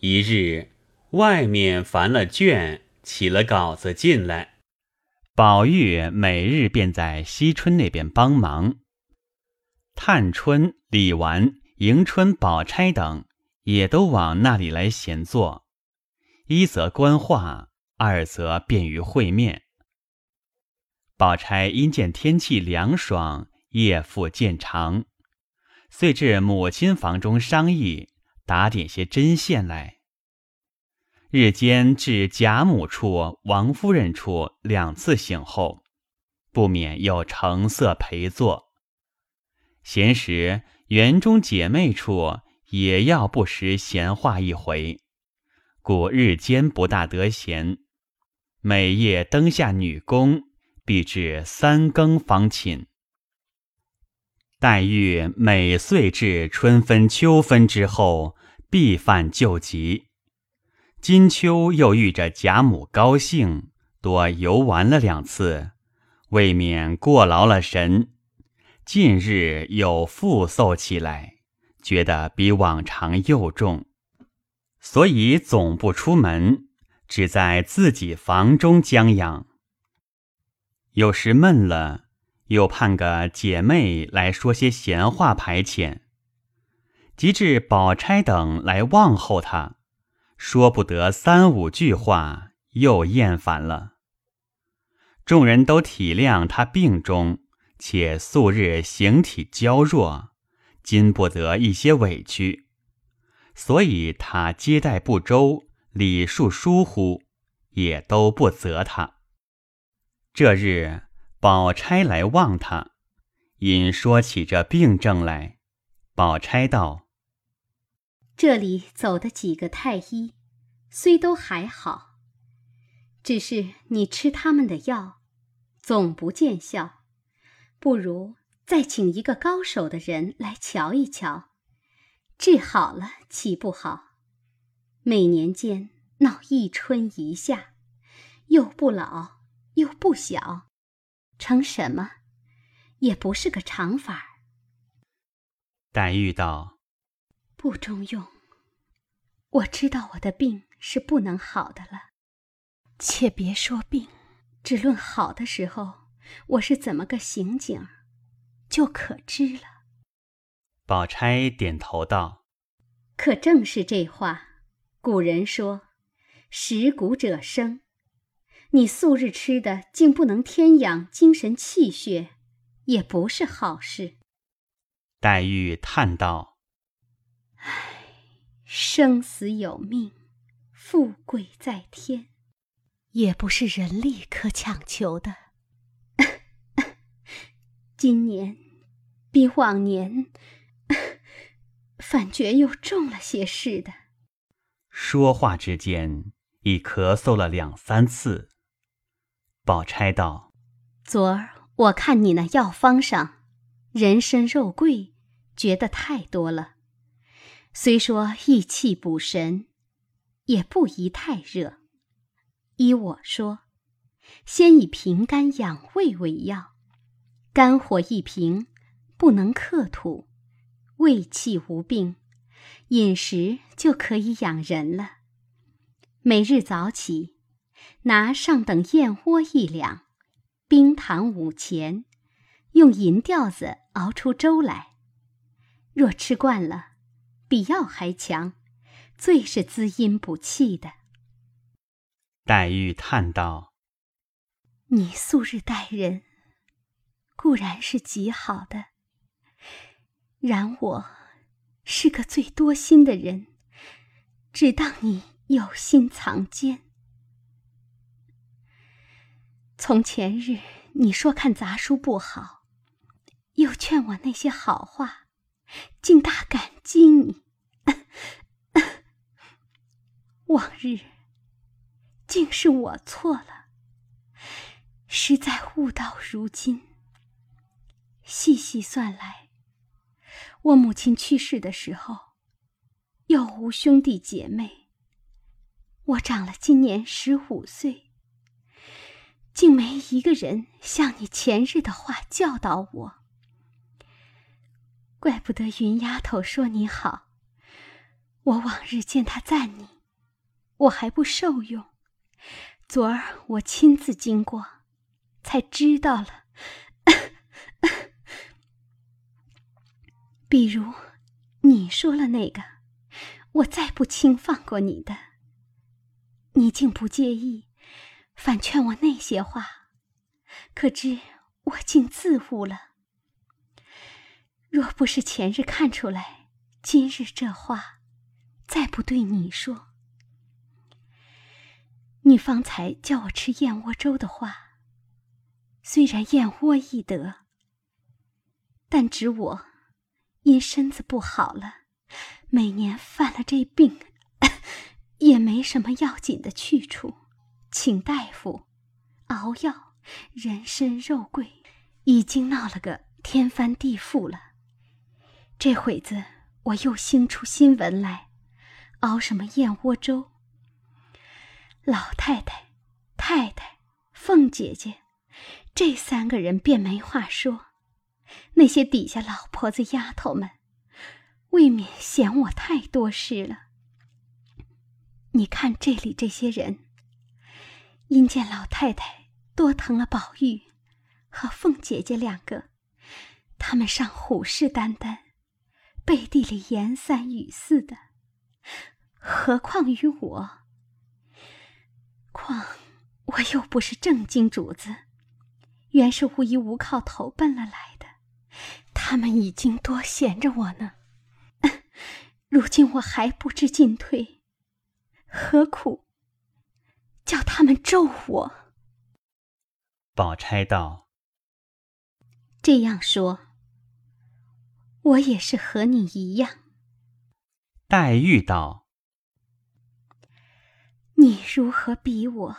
一日，外面烦了卷，起了稿子进来。宝玉每日便在惜春那边帮忙。探春、李纨、迎春、宝钗等也都往那里来闲坐，一则观画，二则便于会面。宝钗因见天气凉爽，夜复渐长，遂至母亲房中商议。打点些针线来。日间至贾母处、王夫人处两次醒后，不免又成色陪坐。闲时园中姐妹处也要不时闲话一回，故日间不大得闲。每夜灯下女工，必至三更方寝。黛玉每岁至春分、秋分之后。必犯旧疾，金秋又遇着贾母高兴，多游玩了两次，未免过劳了神。近日又复嗽起来，觉得比往常又重，所以总不出门，只在自己房中将养。有时闷了，又盼个姐妹来说些闲话排遣。及至宝钗等来望候他，说不得三五句话，又厌烦了。众人都体谅他病中，且素日形体娇弱，禁不得一些委屈，所以他接待不周，礼数疏忽，也都不责他。这日，宝钗来望他，因说起这病症来，宝钗道。这里走的几个太医，虽都还好，只是你吃他们的药，总不见效，不如再请一个高手的人来瞧一瞧，治好了岂不好？每年间闹一春一夏，又不老又不小，成什么？也不是个长法。黛玉道。不中用。我知道我的病是不能好的了，且别说病，只论好的时候，我是怎么个行景，就可知了。宝钗点头道：“可正是这话。古人说，食谷者生。你素日吃的竟不能添养精神气血，也不是好事。”黛玉叹道。唉，生死有命，富贵在天，也不是人力可强求的。今年比往年，反觉又重了些似的。说话之间，已咳嗽了两三次。宝钗道：“昨儿我看你那药方上，人参、肉桂，觉得太多了。”虽说益气补神，也不宜太热。依我说，先以平肝养胃为要。肝火一平，不能克土，胃气无病，饮食就可以养人了。每日早起，拿上等燕窝一两，冰糖五钱，用银吊子熬出粥来。若吃惯了。比药还强，最是滋阴补气的。黛玉叹道：“你素日待人固然是极好的，然我是个最多心的人，只当你有心藏奸。从前日你说看杂书不好，又劝我那些好话。”竟大感激你，往日竟是我错了，实在悟到如今。细细算来，我母亲去世的时候，又无兄弟姐妹，我长了今年十五岁，竟没一个人像你前日的话教导我。怪不得云丫头说你好，我往日见她赞你，我还不受用。昨儿我亲自经过，才知道了。比如，你说了那个，我再不轻放过你的。你竟不介意，反劝我那些话，可知我竟自误了。若不是前日看出来，今日这话，再不对你说。你方才叫我吃燕窝粥的话，虽然燕窝易得，但指我。因身子不好了，每年犯了这病，也没什么要紧的去处，请大夫熬药，人参肉桂，已经闹了个天翻地覆了。这会子我又兴出新闻来，熬什么燕窝粥。老太太、太太、凤姐姐，这三个人便没话说。那些底下老婆子、丫头们，未免嫌我太多事了。你看这里这些人，因见老太太多疼了宝玉和凤姐姐两个，他们尚虎视眈眈，背地里言三语四的，何况于我？况我又不是正经主子，原是无依无靠投奔了来的。他们已经多闲着我呢，如今我还不知进退，何苦叫他们咒我？宝钗道：“这样说，我也是和你一样。”黛玉道：“你如何比我？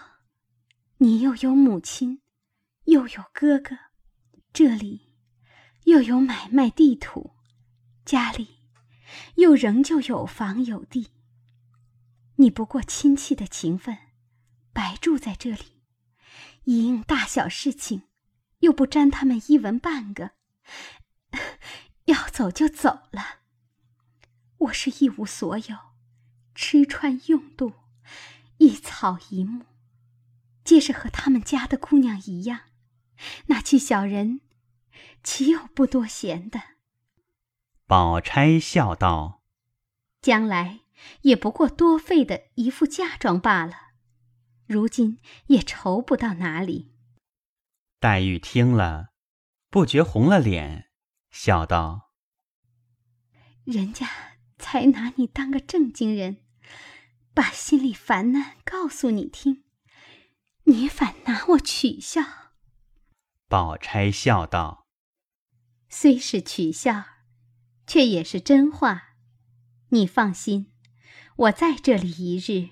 你又有母亲，又有哥哥，这里……”又有买卖地土，家里又仍旧有房有地。你不过亲戚的情分，白住在这里，一应大小事情又不沾他们一文半个，要走就走了。我是一无所有，吃穿用度，一草一木，皆是和他们家的姑娘一样。那去小人。岂有不多闲的？宝钗笑道：“将来也不过多费的一副嫁妆罢了，如今也愁不到哪里。”黛玉听了，不觉红了脸，笑道：“人家才拿你当个正经人，把心里烦难告诉你听，你反拿我取笑。”宝钗笑道。虽是取笑，却也是真话。你放心，我在这里一日，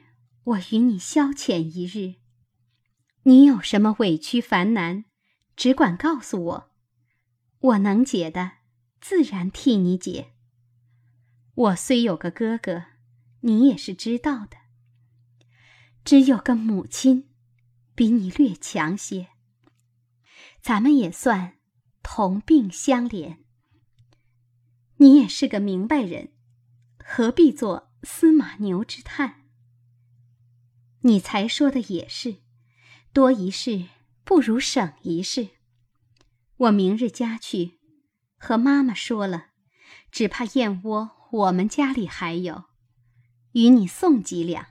我与你消遣一日。你有什么委屈烦难，只管告诉我，我能解的，自然替你解。我虽有个哥哥，你也是知道的。只有个母亲，比你略强些。咱们也算。同病相怜，你也是个明白人，何必做司马牛之叹？你才说的也是，多一事不如省一事。我明日家去，和妈妈说了，只怕燕窝我们家里还有，与你送几两，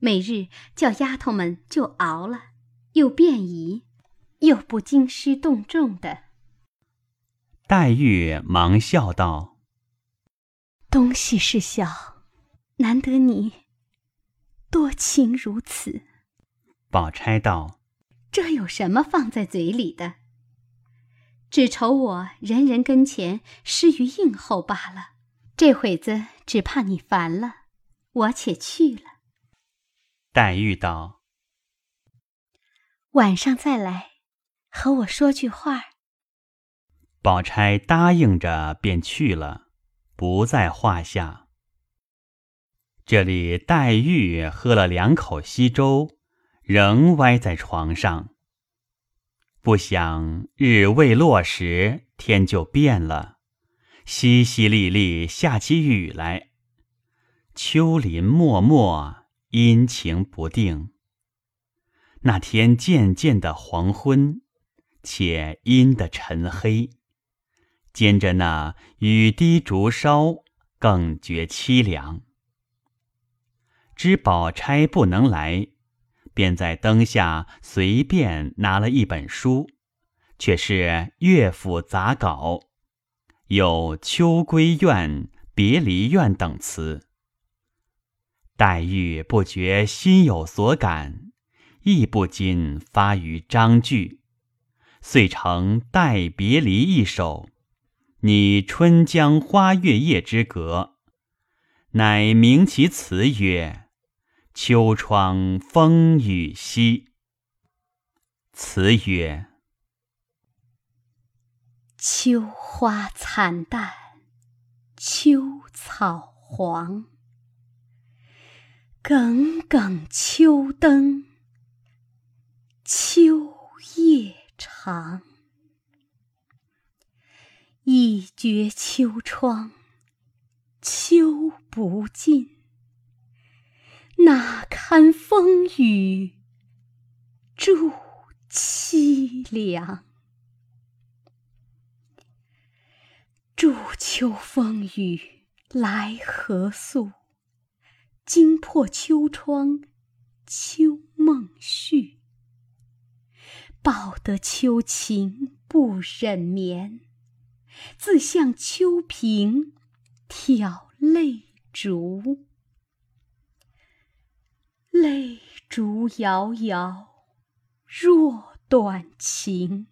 每日叫丫头们就熬了，又便宜，又不惊师动众的。黛玉忙笑道：“东西是小，难得你多情如此。”宝钗道：“这有什么放在嘴里的？只愁我人人跟前失于应候罢了。这会子只怕你烦了，我且去了。”黛玉道：“晚上再来，和我说句话。”宝钗答应着，便去了，不在话下。这里黛玉喝了两口稀粥，仍歪在床上。不想日未落时，天就变了，淅淅沥沥下起雨来。秋林漠漠，阴晴不定。那天渐渐的黄昏，且阴的沉黑，兼着那雨滴竹梢，更觉凄凉。知宝钗不能来，便在灯下随便拿了一本书，却是乐府杂稿，有《秋闺怨》《别离怨》等词。黛玉不觉心有所感。亦不禁发于章句，遂成《待别离》一首，拟春江花月夜之隔，乃名其词曰《秋窗风雨夕》。词曰：秋花惨淡，秋草黄，耿耿秋灯。秋夜长，一觉秋窗，秋不尽，哪堪风雨助凄凉？祝秋风雨来何速？惊破秋窗，秋梦续。报得秋情不忍眠，自向秋萍挑泪烛。泪烛遥遥，若短情，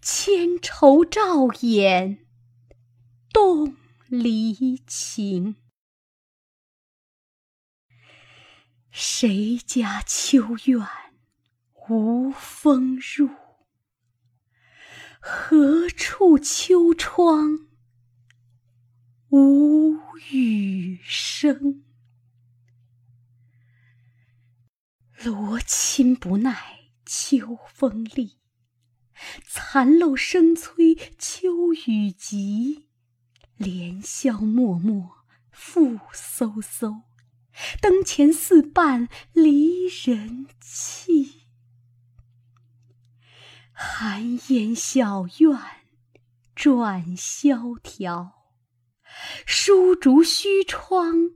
千愁照眼，动离情。谁家秋院？无风入，何处秋窗无雨声？罗衾不耐秋风力，残漏声催秋雨急。连宵脉脉复飕飕，灯前似伴离人泣。寒烟小院转萧条，疏竹虚窗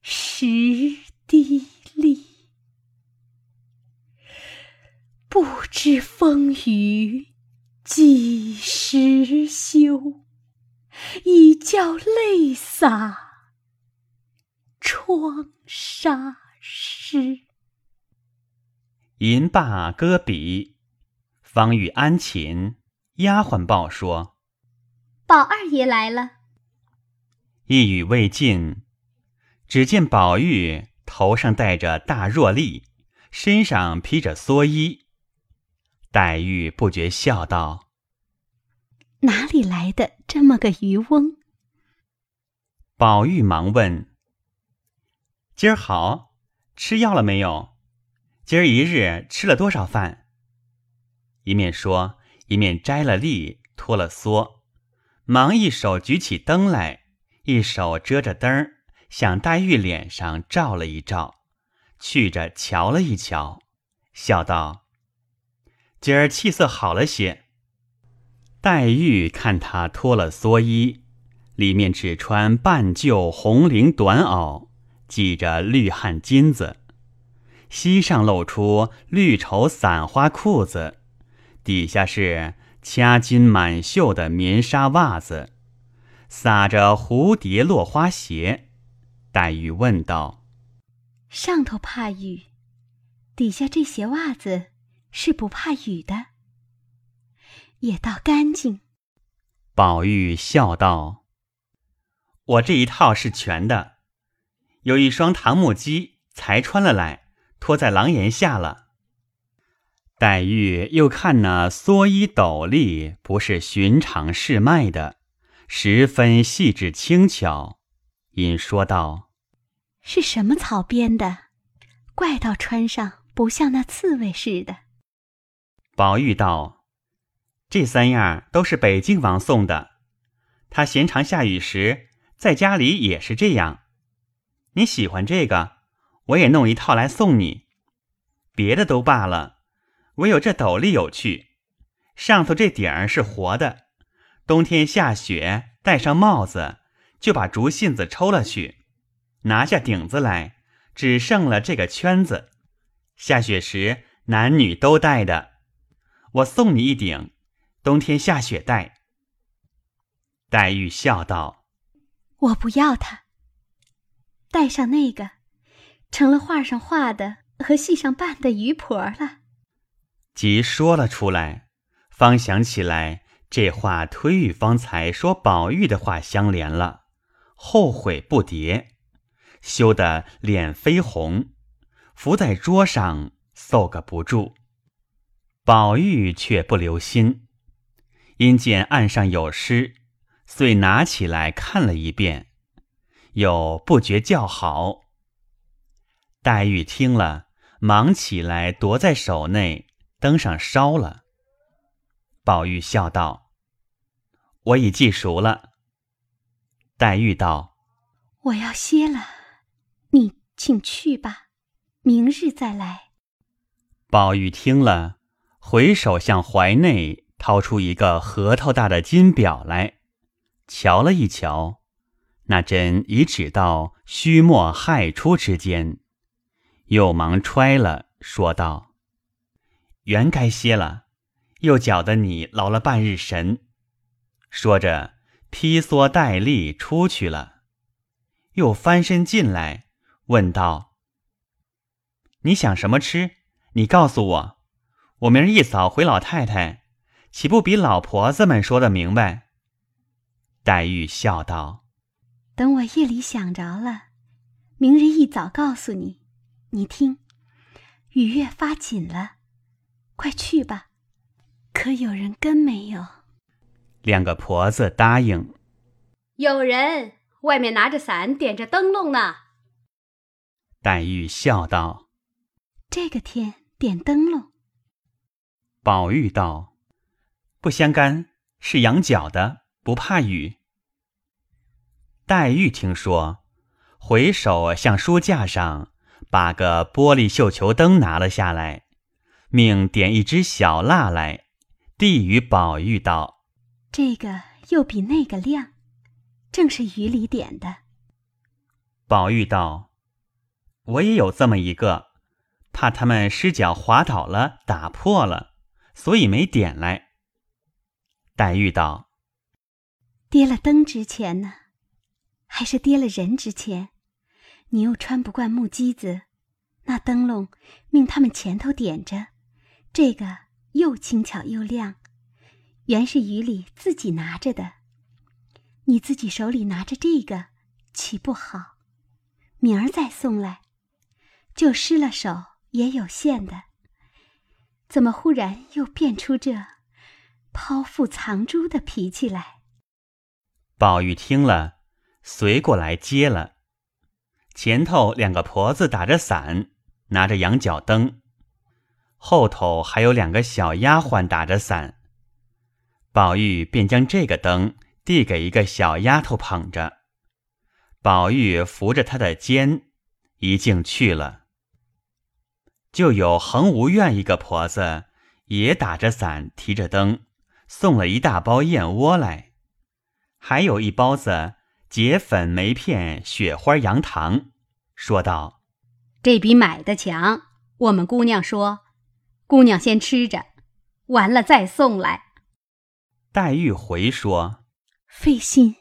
时滴沥。不知风雨几时休，已教泪洒窗纱湿。吟罢歌笔。方欲安寝，丫鬟报说：“宝二爷来了。”一语未尽，只见宝玉头上戴着大箬笠，身上披着蓑衣。黛玉不觉笑道：“哪里来的这么个渔翁？”宝玉忙问：“今儿好吃药了没有？今儿一日吃了多少饭？”一面说，一面摘了笠，脱了蓑，忙一手举起灯来，一手遮着灯儿，向黛玉脸上照了一照，去着瞧了一瞧，笑道：“今儿气色好了些。”黛玉看他脱了蓑衣，里面只穿半旧红绫短袄，系着绿汗巾子，膝上露出绿绸散花裤子。底下是掐金满绣的棉纱袜子，撒着蝴蝶落花鞋。黛玉问道：“上头怕雨，底下这鞋袜子是不怕雨的，也倒干净。”宝玉笑道：“我这一套是全的，有一双唐木屐，才穿了来，脱在廊檐下了。”黛玉又看那蓑衣斗笠，不是寻常市卖的，十分细致轻巧，因说道：“是什么草编的？怪到穿上不像那刺猬似的。”宝玉道：“这三样都是北静王送的，他闲常下雨时，在家里也是这样。你喜欢这个，我也弄一套来送你。别的都罢了，唯有这斗笠有趣，上头这顶儿是活的，冬天下雪，戴上帽子，就把竹信子抽了去，拿下顶子来，只剩了这个圈子。下雪时男女都戴的，我送你一顶，冬天下雪戴。黛玉笑道：“我不要它，戴上那个，成了画上画的和戏上扮的鱼婆了。”即说了出来，方想起来这话推与方才说宝玉的话相连了，后悔不迭，羞得脸绯红。伏在桌上，搜个不住。宝玉却不留心，因见案上有诗，遂拿起来看了一遍，又不觉叫好。黛玉听了，忙起来夺在手内，灯上烧了。宝玉笑道：“我已记熟了。”黛玉道：“我要歇了，你请去吧。”明日再来。宝玉听了，回首向怀内掏出一个核桃大的金表来，瞧了一瞧，那针已指到虚末亥初之间，又忙揣了，说道：“原该歇了，又搅得你劳了半日神。”说着，披蓑戴笠出去了，又翻身进来，问道。你想什么吃？你告诉我，我明儿一早回老太太，岂不比老婆子们说的明白？黛玉笑道：“等我夜里想着了，明日一早告诉你。你听，雨越发紧了，快去吧。可有人跟没有？”两个婆子答应：“有人，外面拿着伞，点着灯笼呢。”黛玉笑道。这个天点灯笼。宝玉道：“不相干，是养脚的，不怕雨。”黛玉听说，回首向书架上把个玻璃绣球灯拿了下来，命点一支小蜡来，递与宝玉道：“这个又比那个亮，正是雨里点的。”宝玉道：“我也有这么一个。”怕他们失脚滑倒了，打破了，所以没点来。黛玉道：“跌了灯值钱呢，还是跌了人值钱？你又穿不惯木屐子，那灯笼命他们前头点着，这个又轻巧又亮，原是雨里自己拿着的。你自己手里拿着这个，岂不好？明儿再送来，就失了手。”也有限的，怎么忽然又变出这剖腹藏珠的脾气来？宝玉听了，随过来接了。前头两个婆子打着伞，拿着羊角灯；后头还有两个小丫鬟打着伞。宝玉便将这个灯递给一个小丫头捧着，宝玉扶着她的肩，一径去了。就有恒无院一个婆子，也打着伞，提着灯，送了一大包燕窝来，还有一包子结粉梅片、雪花羊糖，说道：“这比买的强。我们姑娘说，姑娘先吃着，完了再送来。”黛玉回说：“费心。”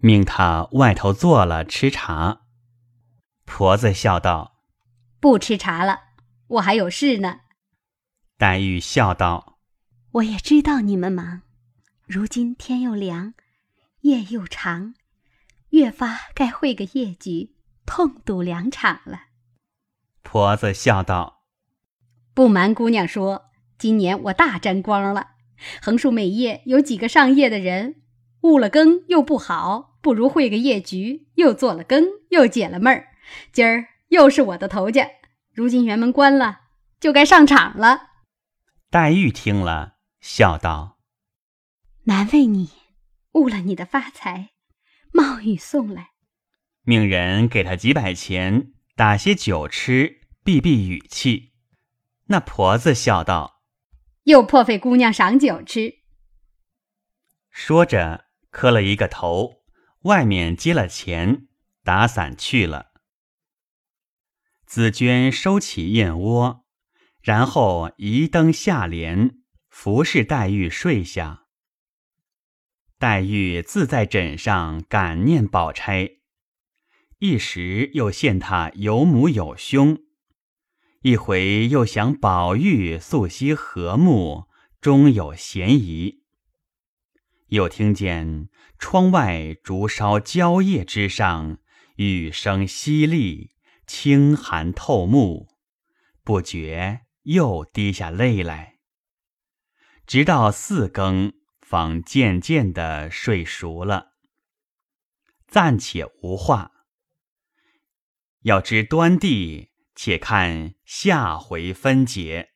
命他外头坐了吃茶。婆子笑道：“不吃茶了。”我还有事呢。黛玉笑道：“我也知道你们忙，如今天又凉，夜又长，越发该会个夜局，痛赌两场了。”婆子笑道：“不瞒姑娘说，今年我大沾光了。横竖每夜有几个上夜的人，误了更又不好，不如会个夜局，又做了更，又解了闷儿。今儿又是我的头家。”如今辕门关了，就该上场了。黛玉听了，笑道：“难为你，误了你的发财，冒雨送来。”命人给他几百钱，打些酒吃，避避雨气。那婆子笑道：“又破费姑娘赏酒吃。”说着，磕了一个头，外面接了钱，打伞去了。紫娟收起燕窝，然后移灯下帘，服侍黛玉睡下。黛玉自在枕上感念宝钗。一时又羡他有母有兄，一回又想宝玉素昔和睦，终有嫌疑。又听见窗外竹梢蕉叶之上，雨声淅沥，清寒透目，不觉又滴下泪来。直到四更，方渐渐的睡熟了，暂且无话。要知端地，且看下回分解。